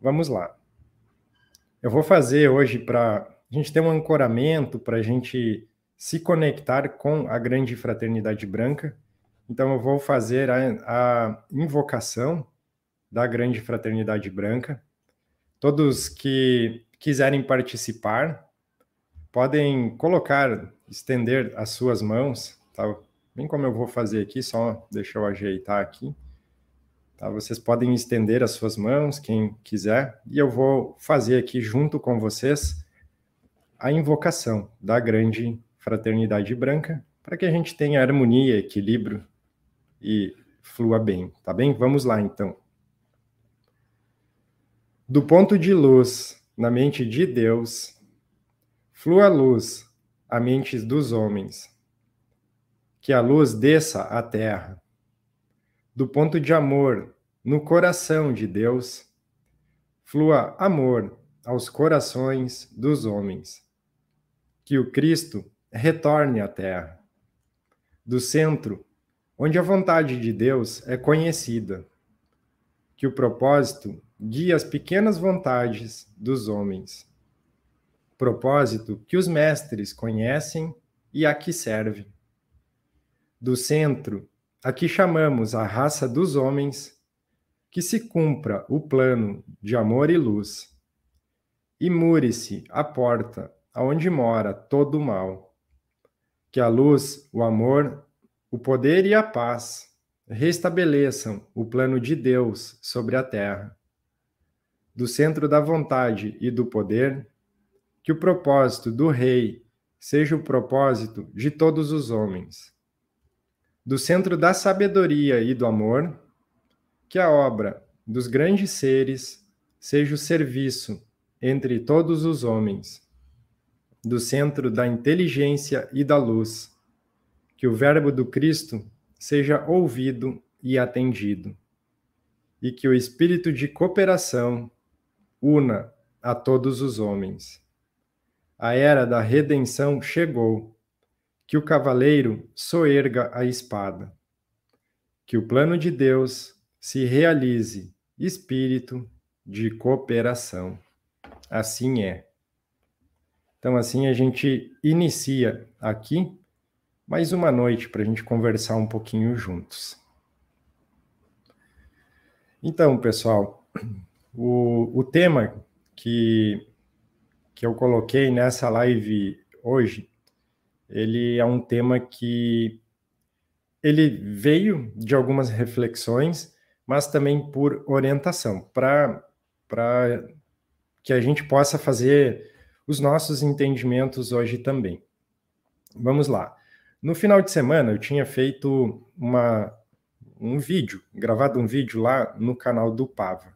Vamos lá. Eu vou fazer hoje para a gente ter um ancoramento, para a gente se conectar com a grande fraternidade branca. Então, eu vou fazer a, a invocação da grande fraternidade branca. Todos que quiserem participar podem colocar, estender as suas mãos, tá? Bem como eu vou fazer aqui, só deixa eu ajeitar aqui. Tá? Vocês podem estender as suas mãos, quem quiser, e eu vou fazer aqui junto com vocês a invocação da grande fraternidade branca, para que a gente tenha harmonia, equilíbrio e flua bem, tá bem? Vamos lá então. Do ponto de luz na mente de Deus, flua luz a mentes dos homens. Que a luz desça à terra. Do ponto de amor no coração de Deus, flua amor aos corações dos homens. Que o Cristo retorne à terra, do centro, onde a vontade de Deus é conhecida, que o propósito guie as pequenas vontades dos homens, propósito que os mestres conhecem e a que serve. Do centro, a que chamamos a raça dos homens, que se cumpra o plano de amor e luz, e mure-se a porta aonde mora todo o mal que a luz, o amor, o poder e a paz restabeleçam o plano de Deus sobre a terra. Do centro da vontade e do poder, que o propósito do Rei seja o propósito de todos os homens. Do centro da sabedoria e do amor, que a obra dos grandes seres seja o serviço entre todos os homens do centro da inteligência e da luz, que o Verbo do Cristo seja ouvido e atendido, e que o espírito de cooperação una a todos os homens. A era da redenção chegou, que o cavaleiro soerga a espada, que o plano de Deus se realize, espírito de cooperação. Assim é. Então, assim, a gente inicia aqui mais uma noite para a gente conversar um pouquinho juntos. Então, pessoal, o, o tema que, que eu coloquei nessa live hoje, ele é um tema que ele veio de algumas reflexões, mas também por orientação, para que a gente possa fazer os nossos entendimentos hoje também. Vamos lá. No final de semana, eu tinha feito uma, um vídeo, gravado um vídeo lá no canal do Pava.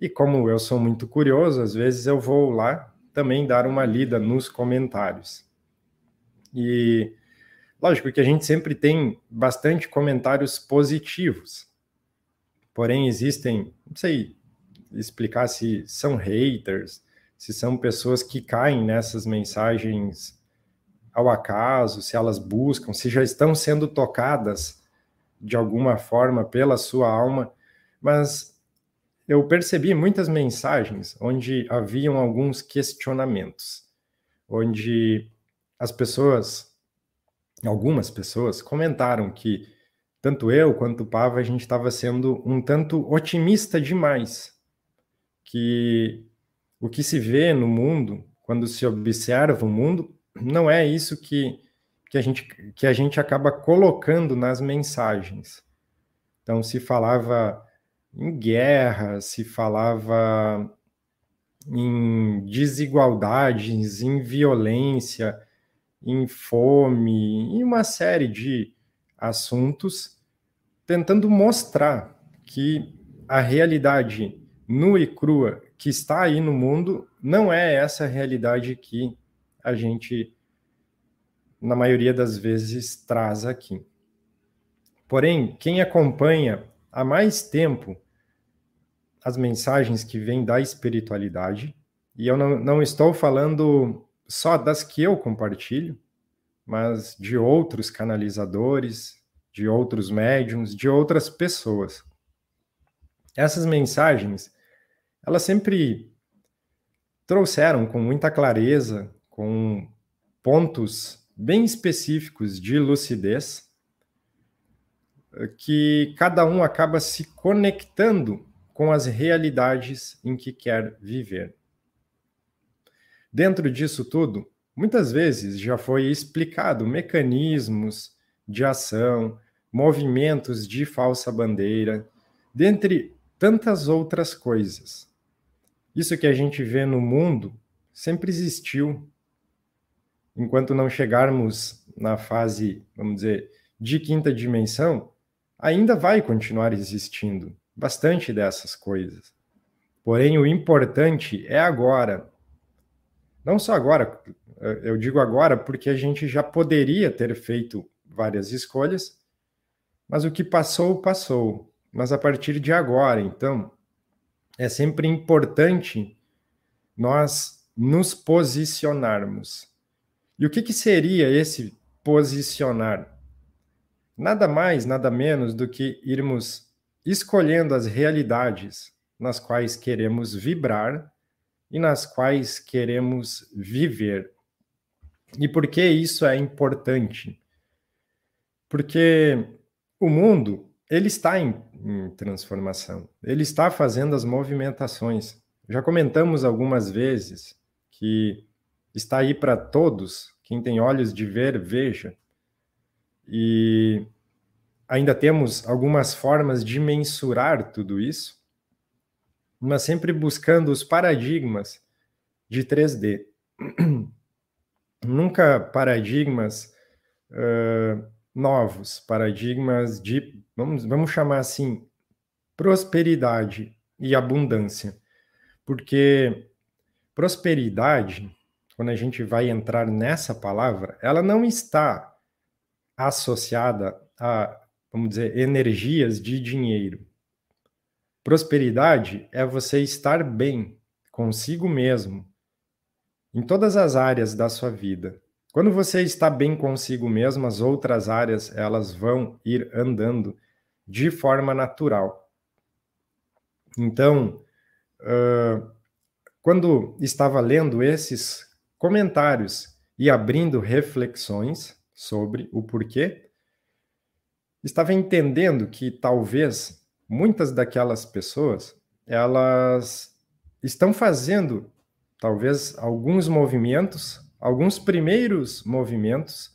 E como eu sou muito curioso, às vezes eu vou lá também dar uma lida nos comentários. E lógico que a gente sempre tem bastante comentários positivos. Porém, existem, não sei explicar se são haters, se são pessoas que caem nessas mensagens ao acaso, se elas buscam, se já estão sendo tocadas de alguma forma pela sua alma, mas eu percebi muitas mensagens onde haviam alguns questionamentos, onde as pessoas, algumas pessoas, comentaram que tanto eu quanto o Pava a gente estava sendo um tanto otimista demais, que o que se vê no mundo, quando se observa o mundo, não é isso que, que, a, gente, que a gente acaba colocando nas mensagens. Então, se falava em guerra, se falava em desigualdades, em violência, em fome, em uma série de assuntos, tentando mostrar que a realidade nua e crua que está aí no mundo não é essa realidade que a gente, na maioria das vezes, traz aqui. Porém, quem acompanha há mais tempo as mensagens que vêm da espiritualidade, E eu não, não estou falando só das que eu compartilho, mas de outros canalizadores, de outros médiums, de outras pessoas. Essas mensagens, elas sempre trouxeram com muita clareza, com pontos bem específicos de lucidez, que cada um acaba se conectando com as realidades em que quer viver. Dentro disso tudo, muitas vezes já foi explicado mecanismos de ação, movimentos de falsa bandeira, dentre tantas outras coisas. Isso que a gente vê no mundo sempre existiu. Enquanto não chegarmos na fase, vamos dizer, de quinta dimensão, ainda vai continuar existindo bastante dessas coisas. Porém, o importante é agora. Não só agora, eu digo agora porque a gente já poderia ter feito várias escolhas, mas o que passou, passou. Mas a partir de agora, então, é sempre importante nós nos posicionarmos. E o que, que seria esse posicionar? Nada mais, nada menos do que irmos escolhendo as realidades nas quais queremos vibrar e nas quais queremos viver. E por que isso é importante? Porque o mundo ele está em, em transformação, ele está fazendo as movimentações. Já comentamos algumas vezes que está aí para todos, quem tem olhos de ver, veja. E ainda temos algumas formas de mensurar tudo isso, mas sempre buscando os paradigmas de 3D. Nunca paradigmas uh, novos, paradigmas de, vamos, vamos chamar assim, prosperidade e abundância. Porque prosperidade, quando a gente vai entrar nessa palavra, ela não está associada a, vamos dizer, energias de dinheiro. Prosperidade é você estar bem consigo mesmo em todas as áreas da sua vida. Quando você está bem consigo mesmo, as outras áreas elas vão ir andando de forma natural. Então, uh, quando estava lendo esses comentários e abrindo reflexões sobre o porquê, estava entendendo que talvez muitas daquelas pessoas elas estão fazendo talvez alguns movimentos, alguns primeiros movimentos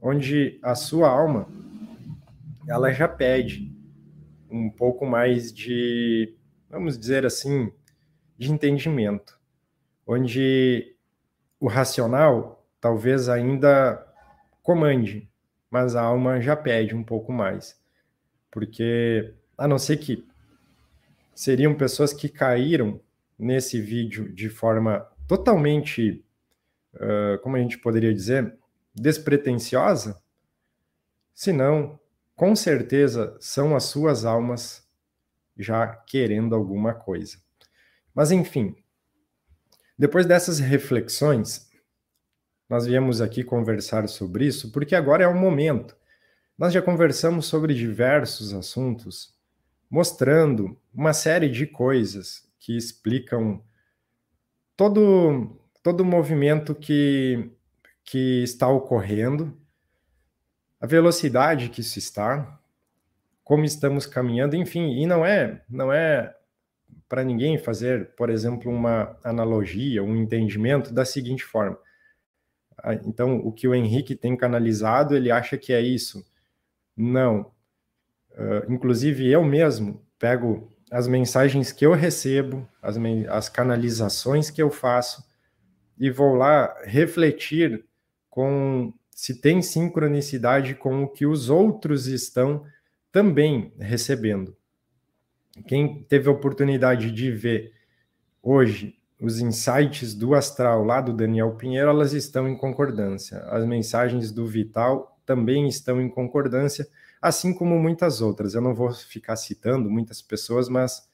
onde a sua alma ela já pede um pouco mais de, vamos dizer assim, de entendimento, onde o racional talvez ainda comande, mas a alma já pede um pouco mais. Porque, a não ser que seriam pessoas que caíram nesse vídeo de forma totalmente, uh, como a gente poderia dizer, despretensiosa, senão, com certeza, são as suas almas já querendo alguma coisa. Mas, enfim, depois dessas reflexões, nós viemos aqui conversar sobre isso porque agora é o momento. Nós já conversamos sobre diversos assuntos, mostrando uma série de coisas que explicam todo todo o movimento que que está ocorrendo, a velocidade que isso está, como estamos caminhando, enfim, e não é não é para ninguém fazer, por exemplo, uma analogia, um entendimento da seguinte forma. Então, o que o Henrique tem canalizado, ele acha que é isso. Não. Uh, inclusive, eu mesmo pego as mensagens que eu recebo, as, as canalizações que eu faço, e vou lá refletir com se tem sincronicidade com o que os outros estão também recebendo. Quem teve a oportunidade de ver hoje os insights do astral lá do Daniel Pinheiro, elas estão em concordância. As mensagens do Vital também estão em concordância, assim como muitas outras. Eu não vou ficar citando muitas pessoas, mas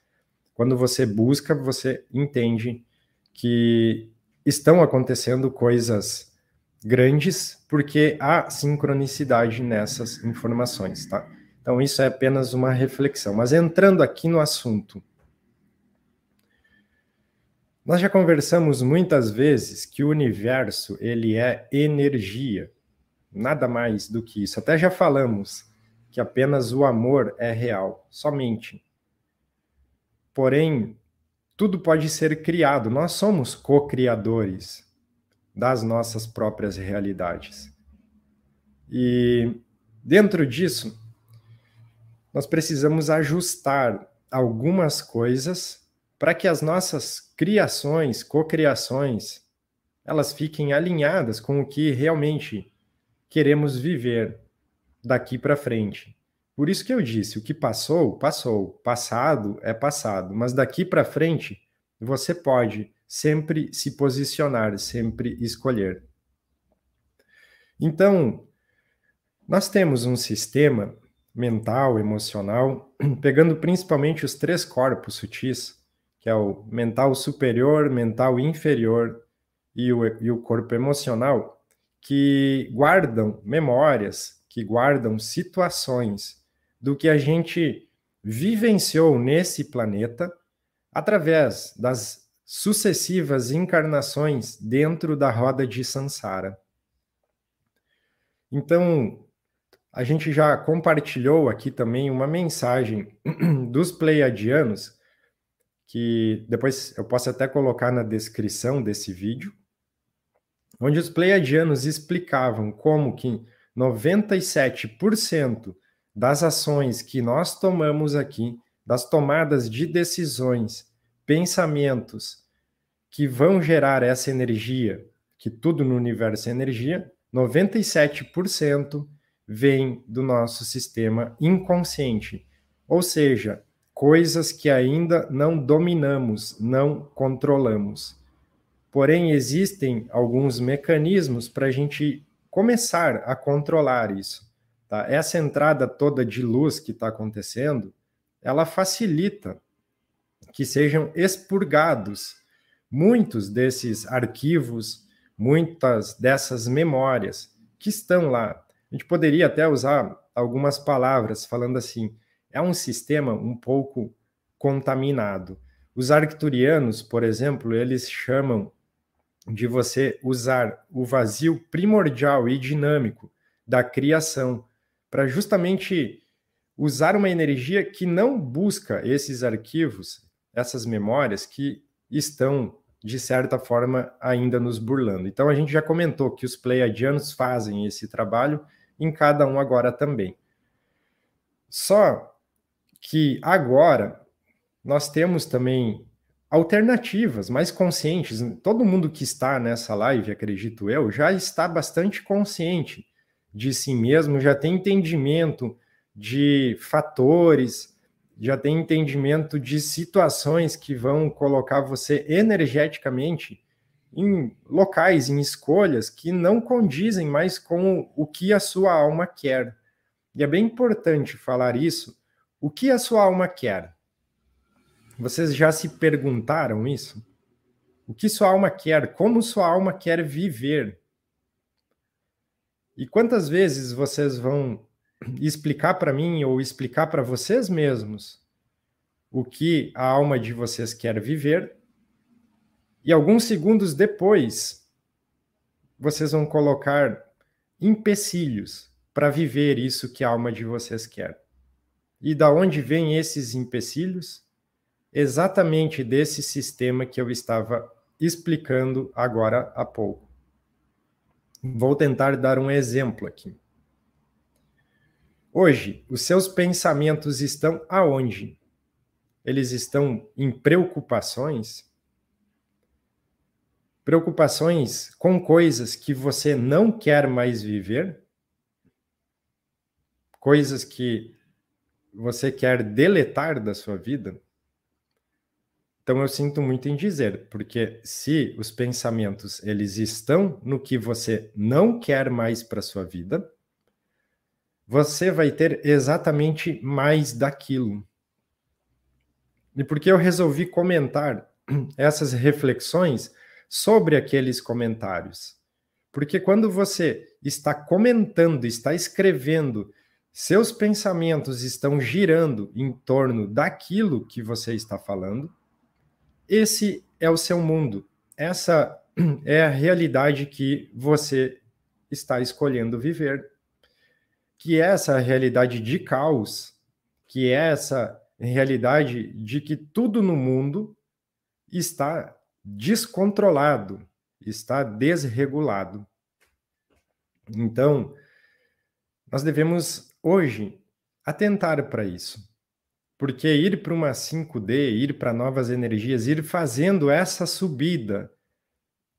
quando você busca, você entende que estão acontecendo coisas grandes porque há sincronicidade nessas informações, tá? Então isso é apenas uma reflexão. Mas entrando aqui no assunto, nós já conversamos muitas vezes que o universo ele é energia, nada mais do que isso. Até já falamos que apenas o amor é real, somente. Porém, tudo pode ser criado. Nós somos co-criadores das nossas próprias realidades. E dentro disso, nós precisamos ajustar algumas coisas para que as nossas criações, cocriações, elas fiquem alinhadas com o que realmente queremos viver daqui para frente. Por isso que eu disse, o que passou, passou. Passado é passado, mas daqui para frente você pode sempre se posicionar, sempre escolher. Então, nós temos um sistema mental, emocional, pegando principalmente os três corpos sutis, que é o mental superior, mental inferior e o, e o corpo emocional, que guardam memórias, que guardam situações do que a gente vivenciou nesse planeta através das sucessivas encarnações dentro da roda de Sansara. Então, a gente já compartilhou aqui também uma mensagem dos pleiadianos, que depois eu posso até colocar na descrição desse vídeo, onde os pleiadianos explicavam como que 97% das ações que nós tomamos aqui, das tomadas de decisões, pensamentos que vão gerar essa energia, que tudo no universo é energia, 97% vem do nosso sistema inconsciente, ou seja, coisas que ainda não dominamos, não controlamos. Porém, existem alguns mecanismos para a gente começar a controlar isso. Tá? Essa entrada toda de luz que está acontecendo, ela facilita que sejam expurgados muitos desses arquivos, muitas dessas memórias que estão lá. A gente poderia até usar algumas palavras falando assim: é um sistema um pouco contaminado. Os arcturianos, por exemplo, eles chamam de você usar o vazio primordial e dinâmico da criação para justamente usar uma energia que não busca esses arquivos, essas memórias que estão, de certa forma, ainda nos burlando. Então, a gente já comentou que os pleiadianos fazem esse trabalho, em cada um agora também. Só que agora nós temos também alternativas mais conscientes. Todo mundo que está nessa live, acredito eu, já está bastante consciente de si mesmo, já tem entendimento de fatores, já tem entendimento de situações que vão colocar você energeticamente em locais, em escolhas que não condizem mais com o que a sua alma quer. E é bem importante falar isso. O que a sua alma quer? Vocês já se perguntaram isso? O que sua alma quer? Como sua alma quer viver? E quantas vezes vocês vão explicar para mim ou explicar para vocês mesmos o que a alma de vocês quer viver, e alguns segundos depois vocês vão colocar empecilhos para viver isso que a alma de vocês quer. E da onde vêm esses empecilhos? Exatamente desse sistema que eu estava explicando agora há pouco. Vou tentar dar um exemplo aqui. Hoje, os seus pensamentos estão aonde? Eles estão em preocupações? Preocupações com coisas que você não quer mais viver? Coisas que você quer deletar da sua vida? Então eu sinto muito em dizer, porque se os pensamentos eles estão no que você não quer mais para sua vida, você vai ter exatamente mais daquilo. E por que eu resolvi comentar essas reflexões sobre aqueles comentários. Porque quando você está comentando, está escrevendo, seus pensamentos estão girando em torno daquilo que você está falando, esse é o seu mundo. Essa é a realidade que você está escolhendo viver. Que é essa realidade de caos, que é essa realidade de que tudo no mundo está descontrolado, está desregulado. Então, nós devemos hoje atentar para isso. Porque ir para uma 5D, ir para novas energias, ir fazendo essa subida,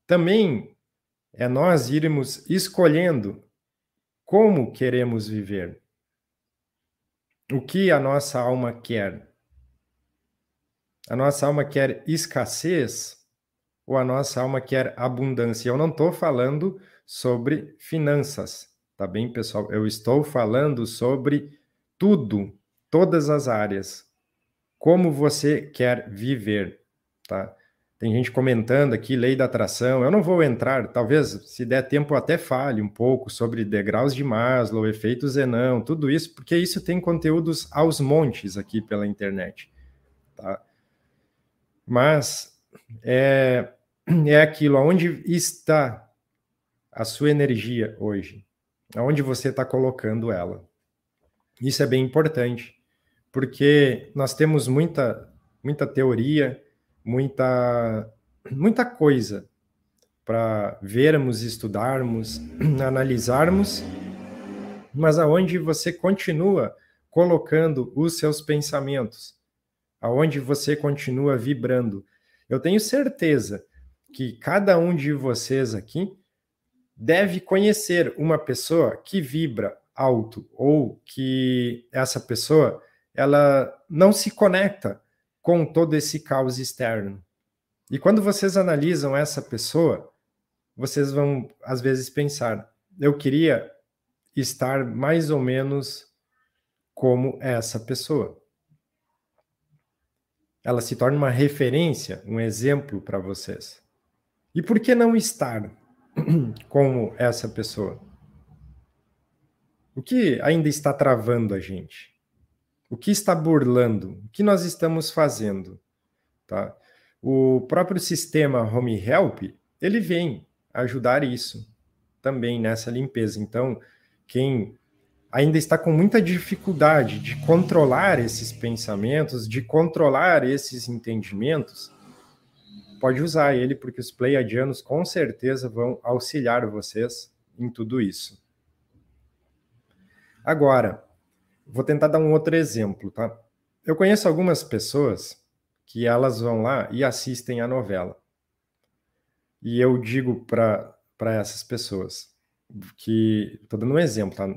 também é nós irmos escolhendo como queremos viver. O que a nossa alma quer? A nossa alma quer escassez ou a nossa alma quer abundância? Eu não estou falando sobre finanças, tá bem, pessoal? Eu estou falando sobre tudo, todas as áreas. Como você quer viver, tá? Tem gente comentando aqui, lei da atração. Eu não vou entrar, talvez, se der tempo, até fale um pouco sobre degraus de Maslow, efeito Zenão, tudo isso, porque isso tem conteúdos aos montes aqui pela internet. Tá? Mas é, é aquilo, onde está a sua energia hoje? Aonde você está colocando ela? Isso é bem importante, porque nós temos muita, muita teoria, muita, muita coisa para vermos, estudarmos, analisarmos, mas aonde você continua colocando os seus pensamentos, aonde você continua vibrando. Eu tenho certeza que cada um de vocês aqui deve conhecer uma pessoa que vibra alto ou que essa pessoa ela não se conecta com todo esse caos externo. E quando vocês analisam essa pessoa, vocês vão às vezes pensar: eu queria estar mais ou menos como essa pessoa. Ela se torna uma referência, um exemplo para vocês. E por que não estar como essa pessoa? O que ainda está travando a gente? O que está burlando? O que nós estamos fazendo? Tá? O próprio sistema Home Help, ele vem ajudar isso também nessa limpeza. Então, quem ainda está com muita dificuldade de controlar esses pensamentos, de controlar esses entendimentos, pode usar ele, porque os pleiadianos com certeza vão auxiliar vocês em tudo isso. Agora, Vou tentar dar um outro exemplo, tá? Eu conheço algumas pessoas que elas vão lá e assistem a novela. E eu digo para essas pessoas que estou dando um exemplo, tá?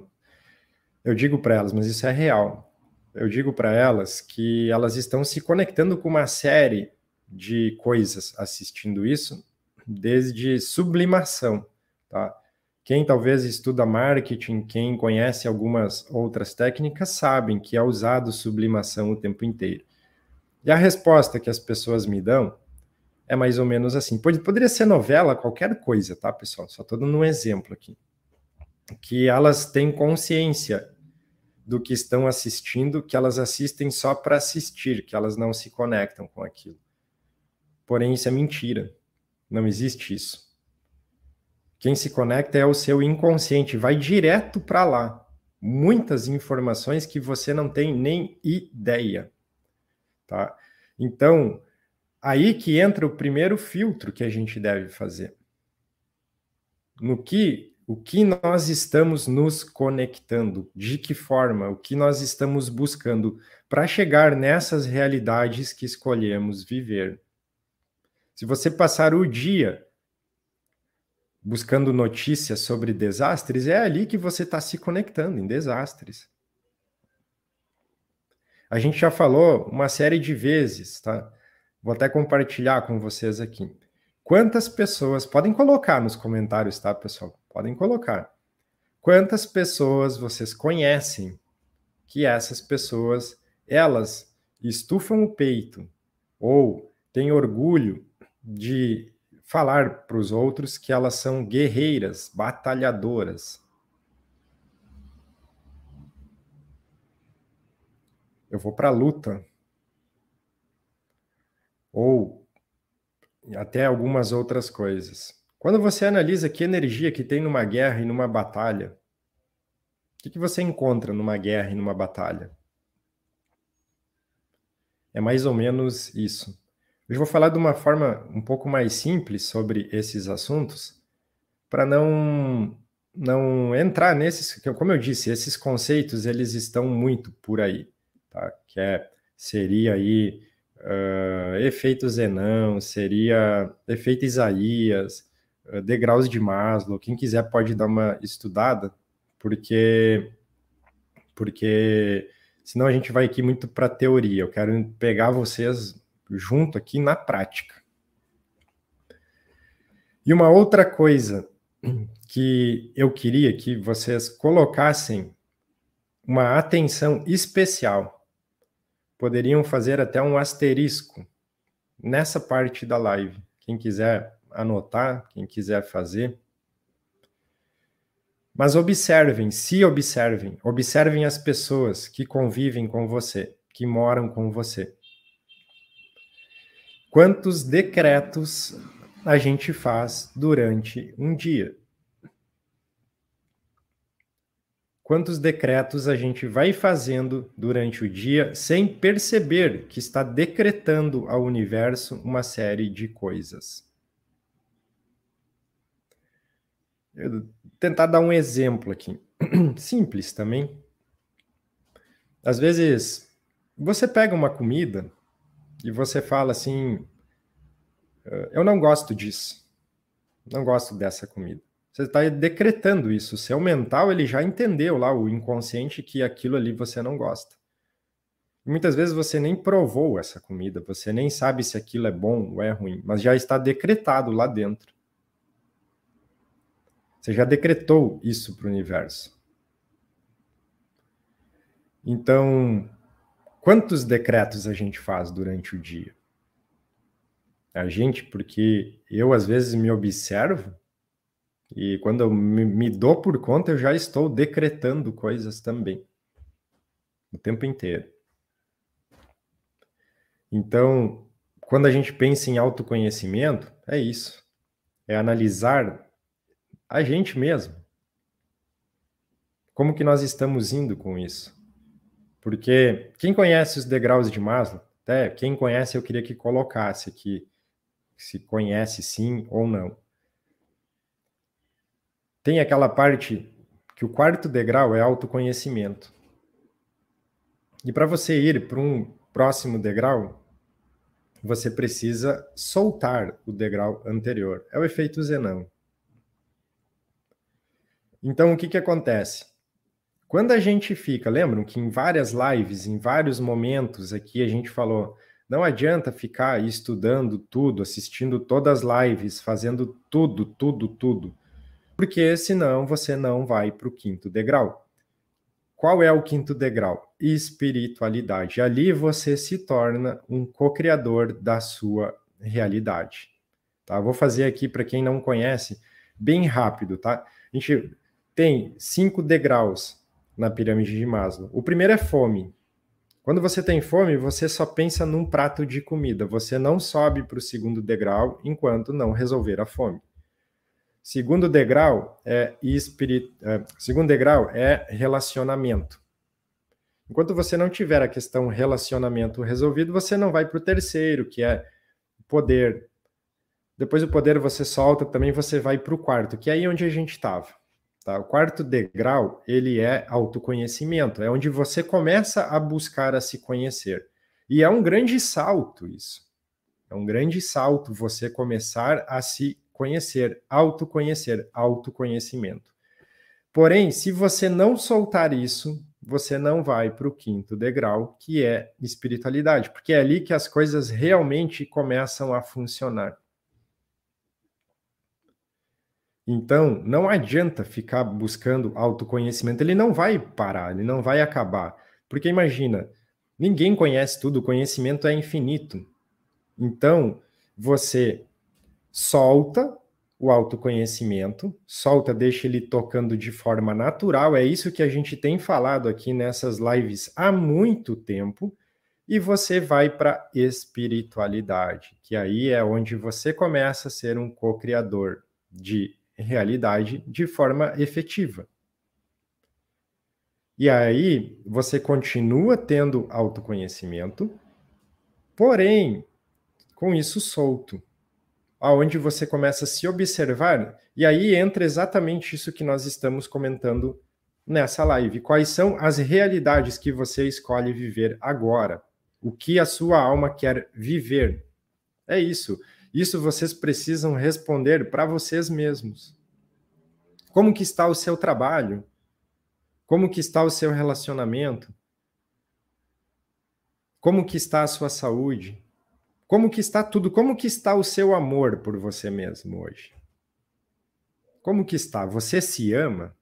Eu digo para elas, mas isso é real. Eu digo para elas que elas estão se conectando com uma série de coisas assistindo isso, desde sublimação, tá? Quem talvez estuda marketing, quem conhece algumas outras técnicas, sabem que é usado sublimação o tempo inteiro. E a resposta que as pessoas me dão é mais ou menos assim. Poderia ser novela, qualquer coisa, tá, pessoal? Só estou dando um exemplo aqui. Que elas têm consciência do que estão assistindo, que elas assistem só para assistir, que elas não se conectam com aquilo. Porém, isso é mentira. Não existe isso. Quem se conecta é o seu inconsciente, vai direto para lá. Muitas informações que você não tem nem ideia. Tá? Então, aí que entra o primeiro filtro que a gente deve fazer. No que o que nós estamos nos conectando, de que forma, o que nós estamos buscando para chegar nessas realidades que escolhemos viver. Se você passar o dia buscando notícias sobre desastres, é ali que você está se conectando em desastres. A gente já falou uma série de vezes, tá? Vou até compartilhar com vocês aqui. Quantas pessoas, podem colocar nos comentários, tá, pessoal? Podem colocar. Quantas pessoas vocês conhecem que essas pessoas, elas estufam o peito ou têm orgulho de falar para os outros que elas são guerreiras, batalhadoras. Eu vou para a luta. Ou até algumas outras coisas. Quando você analisa que energia que tem numa guerra e numa batalha, o que, que você encontra numa guerra e numa batalha? É mais ou menos isso. Hoje vou falar de uma forma um pouco mais simples sobre esses assuntos, para não não entrar nesses, como eu disse, esses conceitos eles estão muito por aí, tá? Que é, seria aí uh, efeito Zenão, seria efeito Isaías, uh, degraus de Maslow. Quem quiser pode dar uma estudada, porque porque senão a gente vai aqui muito para teoria. Eu quero pegar vocês junto aqui na prática. E uma outra coisa que eu queria que vocês colocassem uma atenção especial. Poderiam fazer até um asterisco nessa parte da live. Quem quiser anotar, quem quiser fazer. Mas observem, se observem, observem as pessoas que convivem com você, que moram com você. Quantos decretos a gente faz durante um dia? Quantos decretos a gente vai fazendo durante o dia sem perceber que está decretando ao universo uma série de coisas? Eu vou tentar dar um exemplo aqui, simples também. Às vezes, você pega uma comida e você fala assim: eu não gosto disso, não gosto dessa comida. Você está decretando isso. O seu mental ele já entendeu lá, o inconsciente, que aquilo ali você não gosta. Muitas vezes você nem provou essa comida, você nem sabe se aquilo é bom ou é ruim, mas já está decretado lá dentro. Você já decretou isso para o universo. Então, Quantos decretos a gente faz durante o dia? A gente, porque eu às vezes me observo e quando eu me, dou por conta, eu já estou decretando coisas também, o tempo inteiro. Então, quando a gente pensa em autoconhecimento, é isso. É analisar a gente mesmo. Como que nós estamos indo com isso? Porque quem conhece os degraus de Maslow, até quem conhece eu queria que colocasse aqui se conhece sim ou não. Tem aquela parte que o quarto degrau é autoconhecimento. E para você ir para um próximo degrau, você precisa soltar o degrau anterior. É o efeito Zenão. Então, o que, que acontece? Quando a gente fica, lembram que em várias lives, em vários momentos aqui a gente falou, não adianta ficar estudando tudo, assistindo todas as lives, fazendo tudo, tudo, tudo, porque senão você não vai para o quinto degrau. Qual é o quinto degrau? Espiritualidade. Ali você se torna um co-criador da sua realidade. Tá? Vou fazer aqui para quem não conhece, bem rápido, tá? A gente tem cinco degraus na pirâmide de Maslow. O primeiro é fome. Quando você tem fome, você só pensa num prato de comida. Você não sobe para o segundo degrau enquanto não resolver a fome. Segundo degrau é espirit... É, segundo degrau é relacionamento. Enquanto você não tiver a questão relacionamento resolvido, você não vai para o terceiro, que é poder. Depois do poder você solta, também você vai para o quarto, que é aí onde a gente estava. Tá? O quarto degrau, ele é autoconhecimento, é onde você começa a buscar a se conhecer. E é um grande salto isso. É um grande salto você começar a se conhecer, autoconhecer, autoconhecimento. Porém, se você não soltar isso, você não vai para o quinto degrau, que é espiritualidade, porque é ali que as coisas realmente começam a funcionar. Então, não adianta ficar buscando autoconhecimento, ele não vai parar, ele não vai acabar. Porque imagina, ninguém conhece tudo, o conhecimento é infinito. Então, você solta o autoconhecimento, solta, deixa ele tocando de forma natural. É isso que a gente tem falado aqui nessas lives há muito tempo. E você vai para espiritualidade, que aí é onde você começa a ser um co-criador de realidade de forma efetiva. E aí você continua tendo autoconhecimento, porém com isso solto aonde você começa a se observar, e aí entra exatamente isso que nós estamos comentando nessa live. Quais são as realidades que você escolhe viver agora? O que a sua alma quer viver? É isso. Isso vocês precisam responder para vocês mesmos. Como que está o seu trabalho? Como que está o seu relacionamento? Como que está a sua saúde? Como que está tudo? Como que está o seu amor por você mesmo hoje? Como que está? Você se ama?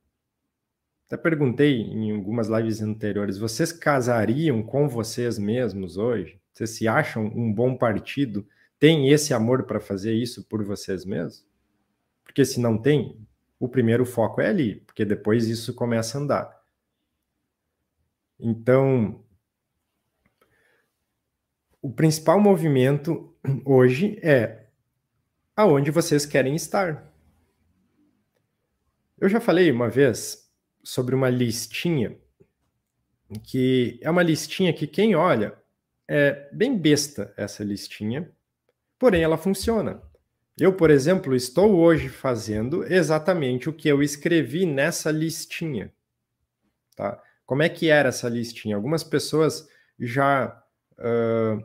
Até perguntei em algumas lives anteriores, vocês casariam com vocês mesmos hoje? Vocês se acham um bom partido? Tem esse amor para fazer isso por vocês mesmos? Porque se não tem, o primeiro foco é ali, porque depois isso começa a andar. Então, o principal movimento hoje é aonde vocês querem estar. Eu já falei uma vez sobre uma listinha que é uma listinha que quem olha é bem besta essa listinha, porém ela funciona. Eu, por exemplo, estou hoje fazendo exatamente o que eu escrevi nessa listinha. Tá? Como é que era essa listinha? Algumas pessoas já uh,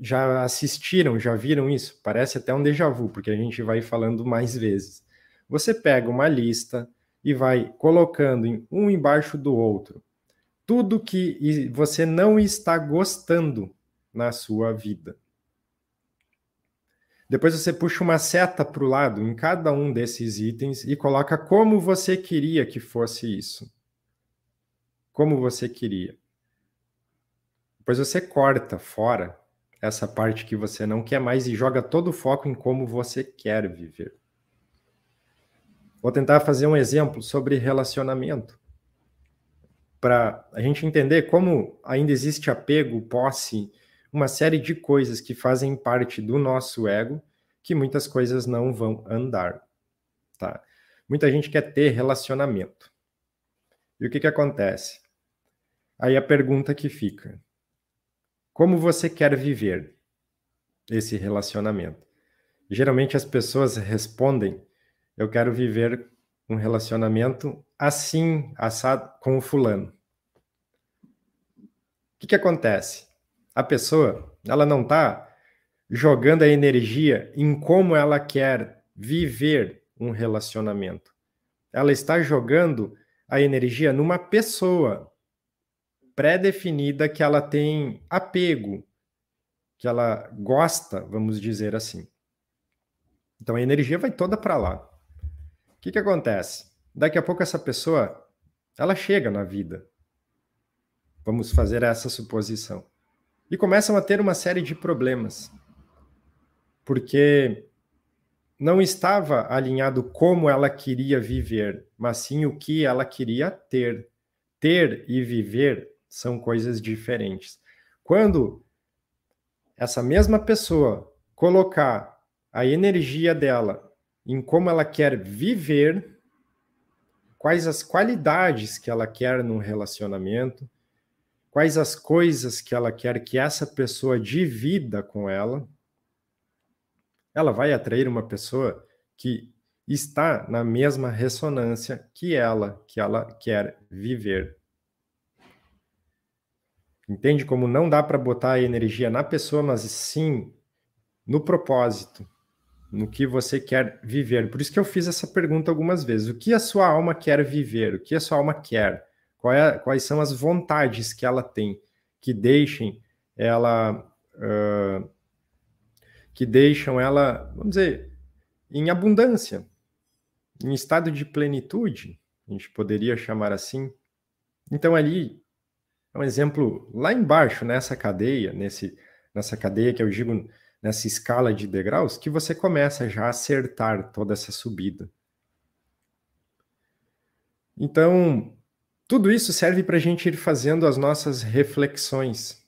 já assistiram, já viram isso. Parece até um déjà vu, porque a gente vai falando mais vezes. Você pega uma lista e vai colocando um embaixo do outro tudo que você não está gostando na sua vida. Depois você puxa uma seta para o lado em cada um desses itens e coloca como você queria que fosse isso. Como você queria. Depois você corta fora essa parte que você não quer mais e joga todo o foco em como você quer viver. Vou tentar fazer um exemplo sobre relacionamento. Para a gente entender como ainda existe apego, posse, uma série de coisas que fazem parte do nosso ego, que muitas coisas não vão andar. Tá? Muita gente quer ter relacionamento. E o que, que acontece? Aí a pergunta que fica: como você quer viver esse relacionamento? Geralmente as pessoas respondem: Eu quero viver um relacionamento assim, assado, com o fulano. O que, que acontece? A pessoa, ela não está jogando a energia em como ela quer viver um relacionamento. Ela está jogando a energia numa pessoa pré-definida que ela tem apego, que ela gosta, vamos dizer assim. Então a energia vai toda para lá. O que, que acontece? Daqui a pouco essa pessoa, ela chega na vida. Vamos fazer essa suposição. E começam a ter uma série de problemas. Porque não estava alinhado como ela queria viver, mas sim o que ela queria ter. Ter e viver são coisas diferentes. Quando essa mesma pessoa colocar a energia dela em como ela quer viver, quais as qualidades que ela quer num relacionamento, quais as coisas que ela quer que essa pessoa divida com ela, ela vai atrair uma pessoa que está na mesma ressonância que ela, que ela quer viver. Entende como não dá para botar a energia na pessoa, mas sim no propósito, no que você quer viver. Por isso que eu fiz essa pergunta algumas vezes. O que a sua alma quer viver? O que a sua alma quer? É, quais são as vontades que ela tem que deixem ela uh, que deixam ela, vamos dizer, em abundância, em estado de plenitude, a gente poderia chamar assim. Então ali é um exemplo lá embaixo, nessa cadeia, nesse, nessa cadeia que eu digo nessa escala de degraus, que você começa já a acertar toda essa subida. Então, tudo isso serve para a gente ir fazendo as nossas reflexões.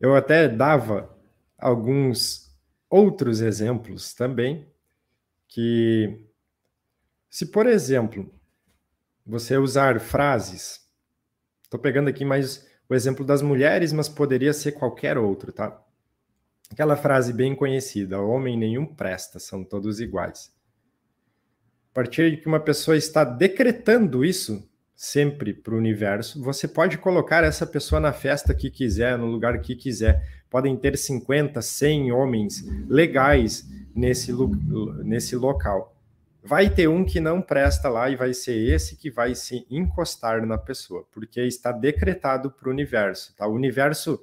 Eu até dava alguns outros exemplos também, que, se por exemplo, você usar frases, estou pegando aqui mais o exemplo das mulheres, mas poderia ser qualquer outro, tá? Aquela frase bem conhecida: homem nenhum presta, são todos iguais. A partir de que uma pessoa está decretando isso sempre para o universo, você pode colocar essa pessoa na festa que quiser, no lugar que quiser. Podem ter 50, 100 homens legais nesse, nesse local. Vai ter um que não presta lá e vai ser esse que vai se encostar na pessoa, porque está decretado para o universo, tá? O universo,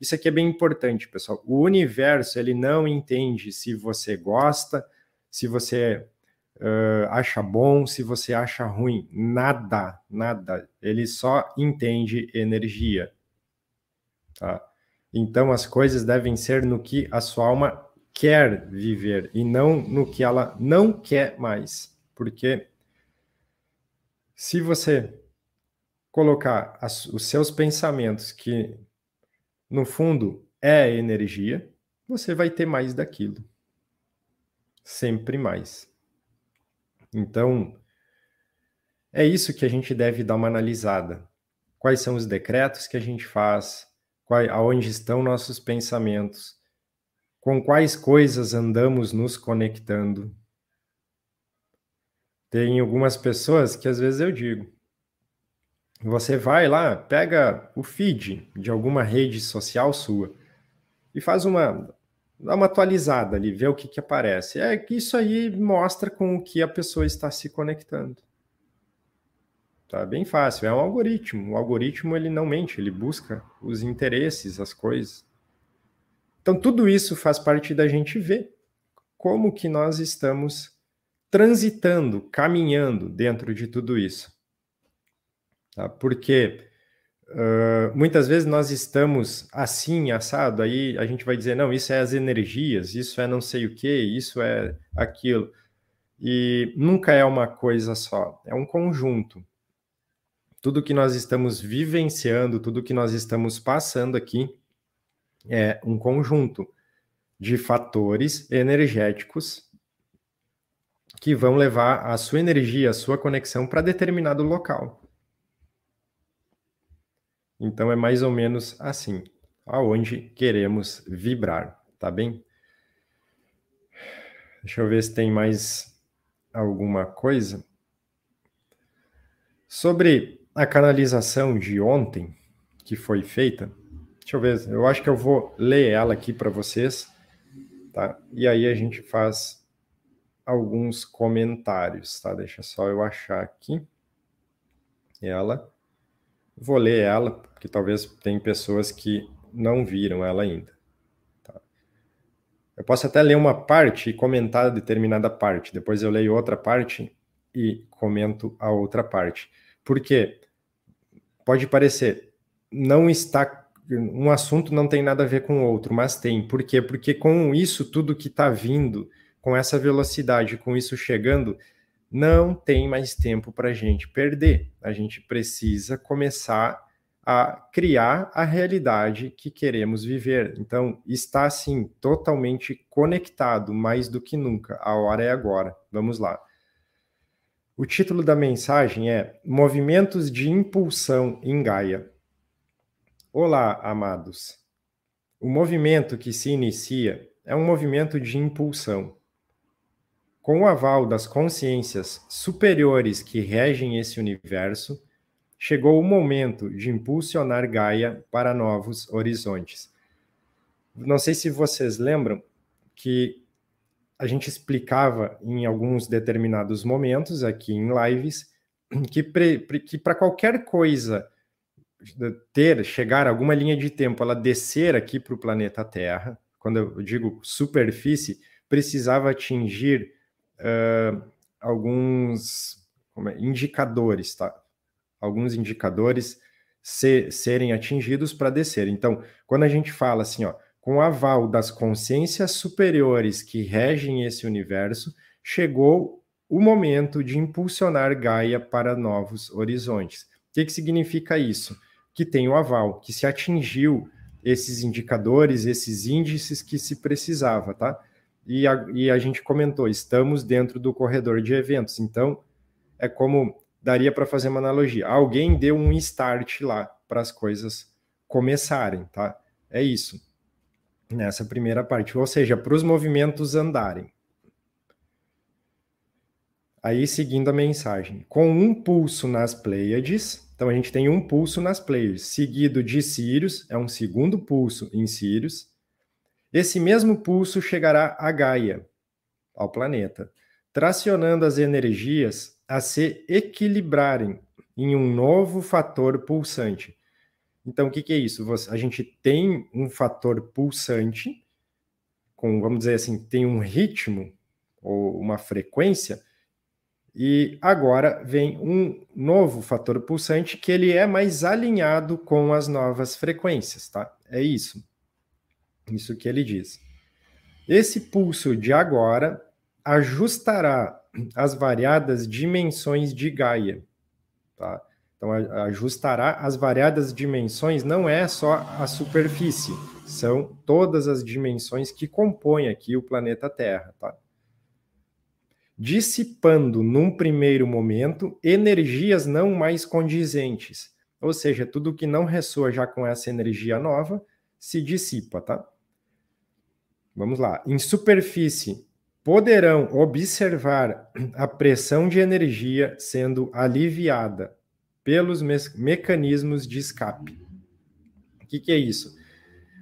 isso aqui é bem importante, pessoal. O universo, ele não entende se você gosta, se você uh, acha bom, se você acha ruim. Nada, nada. Ele só entende energia, tá? Então as coisas devem ser no que a sua alma quer viver e não no que ela não quer mais. Porque se você colocar as, os seus pensamentos, que no fundo é energia, você vai ter mais daquilo. Sempre mais. Então, é isso que a gente deve dar uma analisada. Quais são os decretos que a gente faz? Qual, aonde estão nossos pensamentos? com quais coisas andamos nos conectando. Tem algumas pessoas que às vezes eu digo, você vai lá, pega o feed de alguma rede social sua e faz uma dá uma atualizada ali, vê o que, que aparece. É que isso aí mostra com o que a pessoa está se conectando. Tá bem fácil, é um algoritmo. O algoritmo ele não mente, ele busca os interesses, as coisas. Então, tudo isso faz parte da gente ver como que nós estamos transitando, caminhando dentro de tudo isso. Tá? Porque uh, muitas vezes nós estamos assim, assado, aí a gente vai dizer, não, isso é as energias, isso é não sei o que, isso é aquilo. E nunca é uma coisa só, é um conjunto. Tudo que nós estamos vivenciando, tudo que nós estamos passando aqui, é um conjunto de fatores energéticos que vão levar a sua energia, a sua conexão para determinado local. Então é mais ou menos assim, aonde queremos vibrar, tá bem? Deixa eu ver se tem mais alguma coisa. Sobre a canalização de ontem que foi feita, Deixa eu ver, eu acho que eu vou ler ela aqui para vocês, tá? E aí a gente faz alguns comentários, tá? Deixa só eu achar aqui ela. Vou ler ela, porque talvez tem pessoas que não viram ela ainda. Tá? Eu posso até ler uma parte e comentar determinada parte, depois eu leio outra parte e comento a outra parte. Porque pode parecer, não está um assunto não tem nada a ver com o outro, mas tem. Por quê? Porque com isso tudo que está vindo, com essa velocidade, com isso chegando, não tem mais tempo para a gente perder. A gente precisa começar a criar a realidade que queremos viver. Então, está assim totalmente conectado, mais do que nunca. A hora é agora. Vamos lá. O título da mensagem é Movimentos de Impulsão em Gaia. Olá, amados. O movimento que se inicia é um movimento de impulsão. Com o aval das consciências superiores que regem esse universo, chegou o momento de impulsionar Gaia para novos horizontes. Não sei se vocês lembram que a gente explicava em alguns determinados momentos aqui em lives que para qualquer coisa ter, chegar alguma linha de tempo, ela descer aqui para o planeta Terra, quando eu digo superfície, precisava atingir uh, alguns é, indicadores, tá? Alguns indicadores se, serem atingidos para descer. Então, quando a gente fala assim, ó, com aval das consciências superiores que regem esse universo, chegou o momento de impulsionar Gaia para novos horizontes. O que, que significa isso? Que tem o aval, que se atingiu esses indicadores, esses índices que se precisava, tá? E a, e a gente comentou, estamos dentro do corredor de eventos, então é como daria para fazer uma analogia. Alguém deu um start lá para as coisas começarem, tá? É isso nessa primeira parte, ou seja, para os movimentos andarem. Aí, seguindo a mensagem, com um pulso nas Pleiades, então a gente tem um pulso nas Pleiades, seguido de Sirius, é um segundo pulso em Sirius. Esse mesmo pulso chegará a Gaia, ao planeta, tracionando as energias a se equilibrarem em um novo fator pulsante. Então, o que, que é isso? a gente tem um fator pulsante, com, vamos dizer assim, tem um ritmo ou uma frequência, e agora vem um novo fator pulsante que ele é mais alinhado com as novas frequências, tá? É isso. Isso que ele diz. Esse pulso de agora ajustará as variadas dimensões de Gaia, tá? Então, ajustará as variadas dimensões, não é só a superfície, são todas as dimensões que compõem aqui o planeta Terra, tá? Dissipando, num primeiro momento, energias não mais condizentes, ou seja, tudo que não ressoa já com essa energia nova se dissipa, tá? Vamos lá. Em superfície, poderão observar a pressão de energia sendo aliviada pelos me mecanismos de escape. O que, que é isso?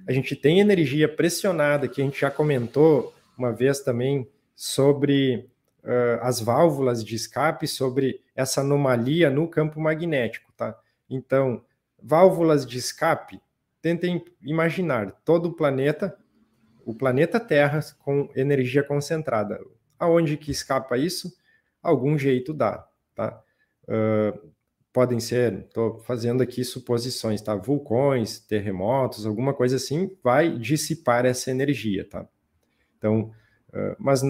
A gente tem energia pressionada, que a gente já comentou uma vez também sobre uh, as válvulas de escape, sobre essa anomalia no campo magnético, tá? Então, válvulas de escape, tentem imaginar todo o planeta, o planeta Terra com energia concentrada. Aonde que escapa isso? Algum jeito dá, tá? Uh, podem ser, estou fazendo aqui suposições, tá? Vulcões, terremotos, alguma coisa assim, vai dissipar essa energia, tá? Então, uh, mas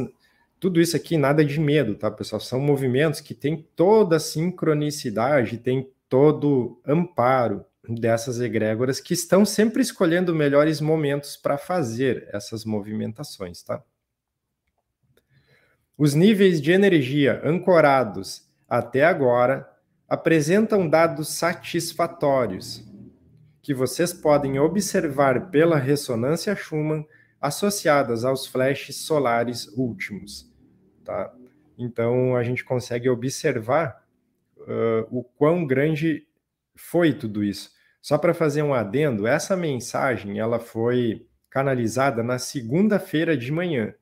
tudo isso aqui nada de medo, tá, pessoal? São movimentos que têm toda a sincronicidade, tem todo amparo dessas egrégoras que estão sempre escolhendo melhores momentos para fazer essas movimentações, tá? Os níveis de energia ancorados até agora apresentam dados satisfatórios, que vocês podem observar pela ressonância Schumann associadas aos flashes solares últimos. Tá? Então, a gente consegue observar uh, o quão grande foi tudo isso. Só para fazer um adendo, essa mensagem ela foi canalizada na segunda-feira de manhã.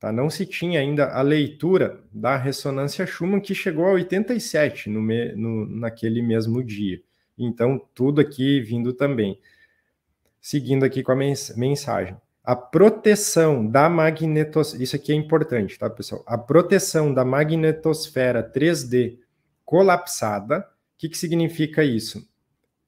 Tá? Não se tinha ainda a leitura da ressonância Schumann, que chegou a 87 no, me, no naquele mesmo dia. Então, tudo aqui vindo também. Seguindo aqui com a mens mensagem. A proteção da magnetosfera, isso aqui é importante, tá, pessoal? A proteção da magnetosfera 3D colapsada, que, que significa isso?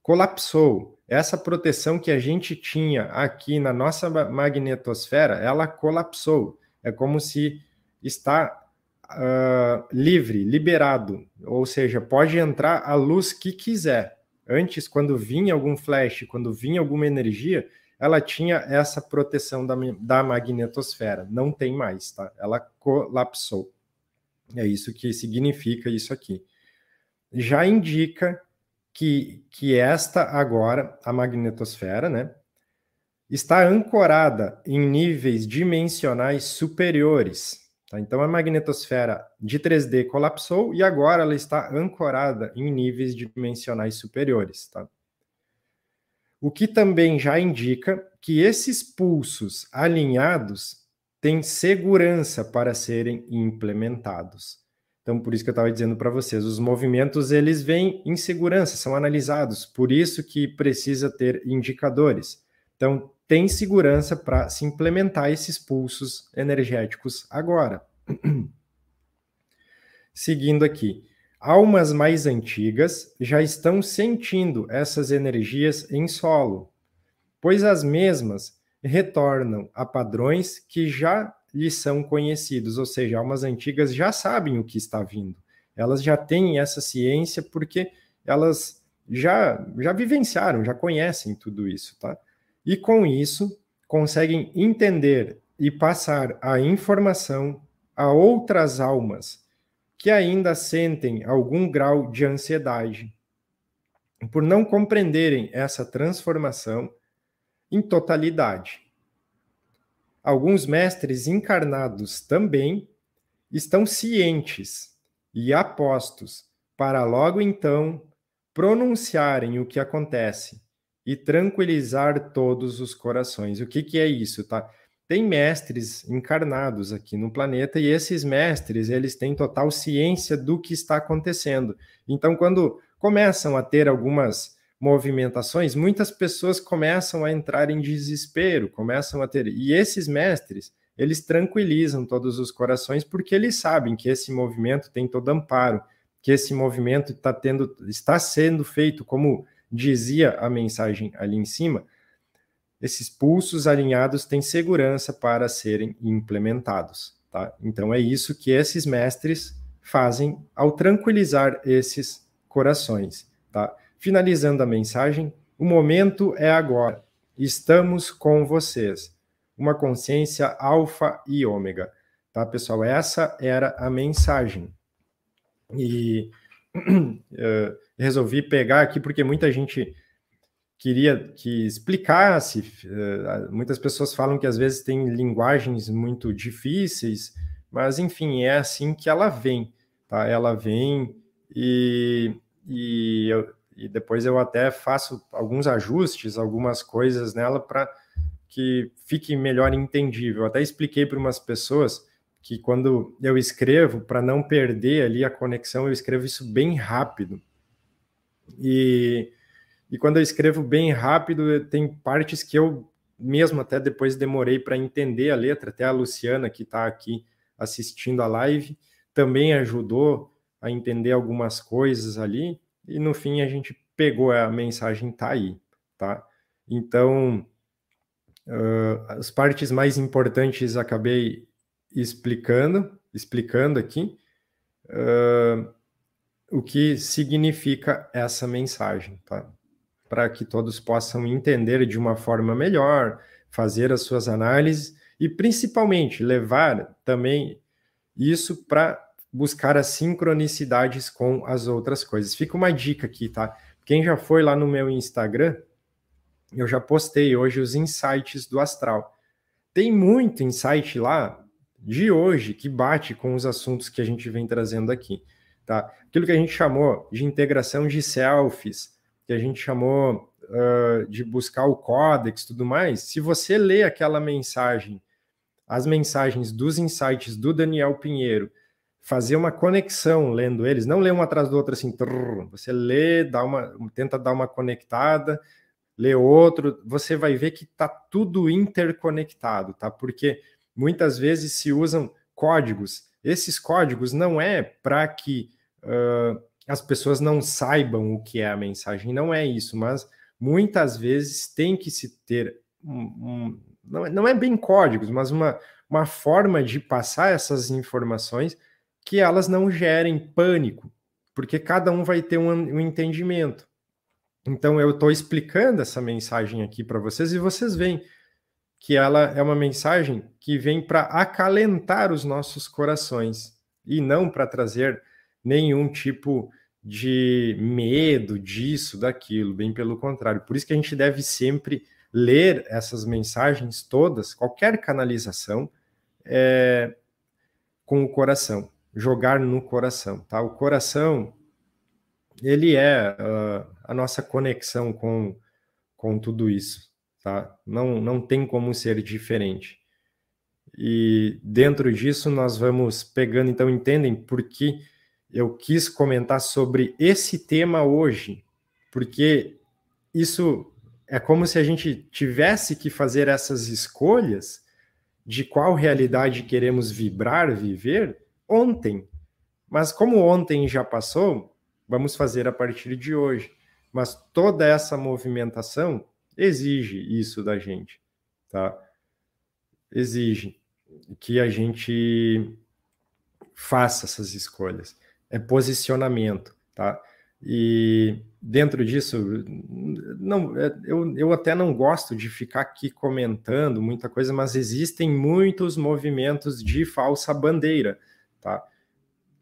Colapsou. Essa proteção que a gente tinha aqui na nossa magnetosfera, ela colapsou. É como se está uh, livre, liberado, ou seja, pode entrar a luz que quiser. Antes, quando vinha algum flash, quando vinha alguma energia, ela tinha essa proteção da, da magnetosfera. Não tem mais, tá? Ela colapsou. É isso que significa isso aqui. Já indica que, que esta agora, a magnetosfera, né? está ancorada em níveis dimensionais superiores. Tá? Então, a magnetosfera de 3D colapsou e agora ela está ancorada em níveis dimensionais superiores. Tá? O que também já indica que esses pulsos alinhados têm segurança para serem implementados. Então, por isso que eu estava dizendo para vocês, os movimentos eles vêm em segurança, são analisados, por isso que precisa ter indicadores. Então, tem segurança para se implementar esses pulsos energéticos agora. Seguindo aqui, almas mais antigas já estão sentindo essas energias em solo, pois as mesmas retornam a padrões que já lhes são conhecidos, ou seja, almas antigas já sabem o que está vindo. Elas já têm essa ciência porque elas já já vivenciaram, já conhecem tudo isso, tá? E com isso conseguem entender e passar a informação a outras almas que ainda sentem algum grau de ansiedade por não compreenderem essa transformação em totalidade. Alguns mestres encarnados também estão cientes e apostos para logo então pronunciarem o que acontece e tranquilizar todos os corações. O que, que é isso, tá? Tem mestres encarnados aqui no planeta e esses mestres, eles têm total ciência do que está acontecendo. Então, quando começam a ter algumas movimentações, muitas pessoas começam a entrar em desespero, começam a ter. E esses mestres, eles tranquilizam todos os corações porque eles sabem que esse movimento tem todo amparo, que esse movimento está tendo, está sendo feito, como dizia a mensagem ali em cima. Esses pulsos alinhados têm segurança para serem implementados, tá? Então é isso que esses mestres fazem ao tranquilizar esses corações, tá? Finalizando a mensagem, o momento é agora. Estamos com vocês. Uma consciência alfa e ômega. Tá, pessoal? Essa era a mensagem. E uh, resolvi pegar aqui porque muita gente queria que explicasse. Uh, muitas pessoas falam que às vezes tem linguagens muito difíceis, mas enfim, é assim que ela vem. Tá? Ela vem e, e eu, e depois eu até faço alguns ajustes, algumas coisas nela para que fique melhor entendível. Eu até expliquei para umas pessoas que quando eu escrevo, para não perder ali a conexão, eu escrevo isso bem rápido. E, e quando eu escrevo bem rápido, tem partes que eu mesmo até depois demorei para entender a letra, até a Luciana que está aqui assistindo a live também ajudou a entender algumas coisas ali e no fim a gente pegou a mensagem tá aí, tá? Então, uh, as partes mais importantes acabei explicando, explicando aqui uh, o que significa essa mensagem, tá? Para que todos possam entender de uma forma melhor, fazer as suas análises e principalmente levar também isso para buscar as sincronicidades com as outras coisas. Fica uma dica aqui, tá? Quem já foi lá no meu Instagram, eu já postei hoje os insights do astral. Tem muito insight lá de hoje que bate com os assuntos que a gente vem trazendo aqui, tá? Aquilo que a gente chamou de integração de selfies, que a gente chamou uh, de buscar o códex, tudo mais. Se você lê aquela mensagem, as mensagens dos insights do Daniel Pinheiro fazer uma conexão lendo eles, não ler um atrás do outro assim, trrr, você lê, dá uma, tenta dar uma conectada, lê outro, você vai ver que está tudo interconectado, tá? Porque muitas vezes se usam códigos. Esses códigos não é para que uh, as pessoas não saibam o que é a mensagem, não é isso, mas muitas vezes tem que se ter um, um não, é, não é bem códigos, mas uma, uma forma de passar essas informações que elas não gerem pânico, porque cada um vai ter um, um entendimento. Então eu estou explicando essa mensagem aqui para vocês e vocês veem que ela é uma mensagem que vem para acalentar os nossos corações e não para trazer nenhum tipo de medo disso, daquilo, bem pelo contrário. Por isso que a gente deve sempre ler essas mensagens todas, qualquer canalização, é, com o coração jogar no coração, tá? O coração, ele é uh, a nossa conexão com, com tudo isso, tá? Não, não tem como ser diferente. E dentro disso nós vamos pegando, então entendem por que eu quis comentar sobre esse tema hoje, porque isso é como se a gente tivesse que fazer essas escolhas de qual realidade queremos vibrar, viver, ontem. Mas como ontem já passou, vamos fazer a partir de hoje. Mas toda essa movimentação exige isso da gente. tá? Exige que a gente faça essas escolhas. É posicionamento, tá? E dentro disso, não, eu, eu até não gosto de ficar aqui comentando muita coisa, mas existem muitos movimentos de falsa bandeira, tá?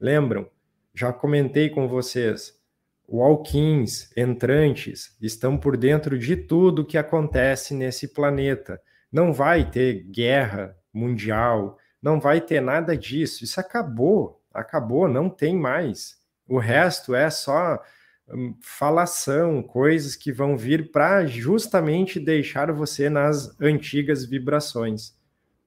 Lembram? Já comentei com vocês. Walk-ins, entrantes, estão por dentro de tudo que acontece nesse planeta. Não vai ter guerra mundial, não vai ter nada disso. Isso acabou, acabou, não tem mais. O resto é só hum, falação, coisas que vão vir para justamente deixar você nas antigas vibrações,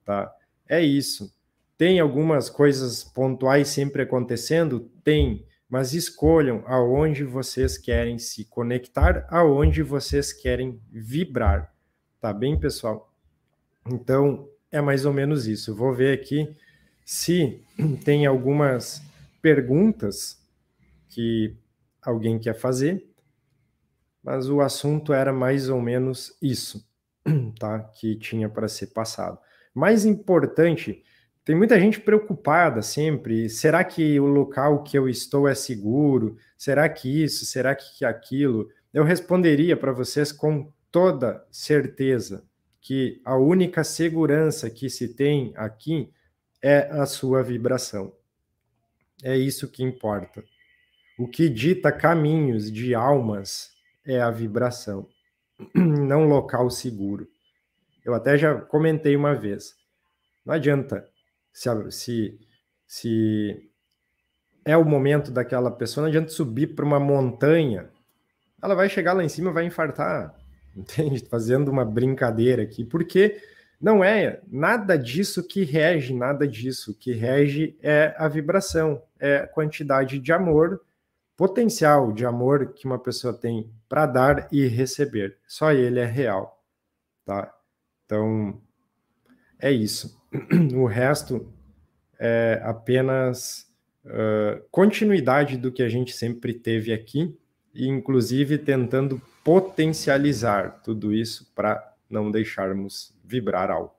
tá? É isso. Tem algumas coisas pontuais sempre acontecendo? Tem, mas escolham aonde vocês querem se conectar, aonde vocês querem vibrar. Tá bem, pessoal? Então, é mais ou menos isso. Vou ver aqui se tem algumas perguntas que alguém quer fazer, mas o assunto era mais ou menos isso, tá? Que tinha para ser passado. Mais importante, tem muita gente preocupada sempre. Será que o local que eu estou é seguro? Será que isso? Será que aquilo? Eu responderia para vocês com toda certeza que a única segurança que se tem aqui é a sua vibração. É isso que importa. O que dita caminhos de almas é a vibração, não local seguro. Eu até já comentei uma vez. Não adianta se, se, se é o momento daquela pessoa, não adianta subir para uma montanha. Ela vai chegar lá em cima vai infartar, entende? Fazendo uma brincadeira aqui, porque não é nada disso que rege, nada disso. Que rege é a vibração, é a quantidade de amor potencial de amor que uma pessoa tem para dar e receber. Só ele é real, tá? Então, é isso. O resto é apenas uh, continuidade do que a gente sempre teve aqui, e inclusive tentando potencializar tudo isso para não deixarmos vibrar alto.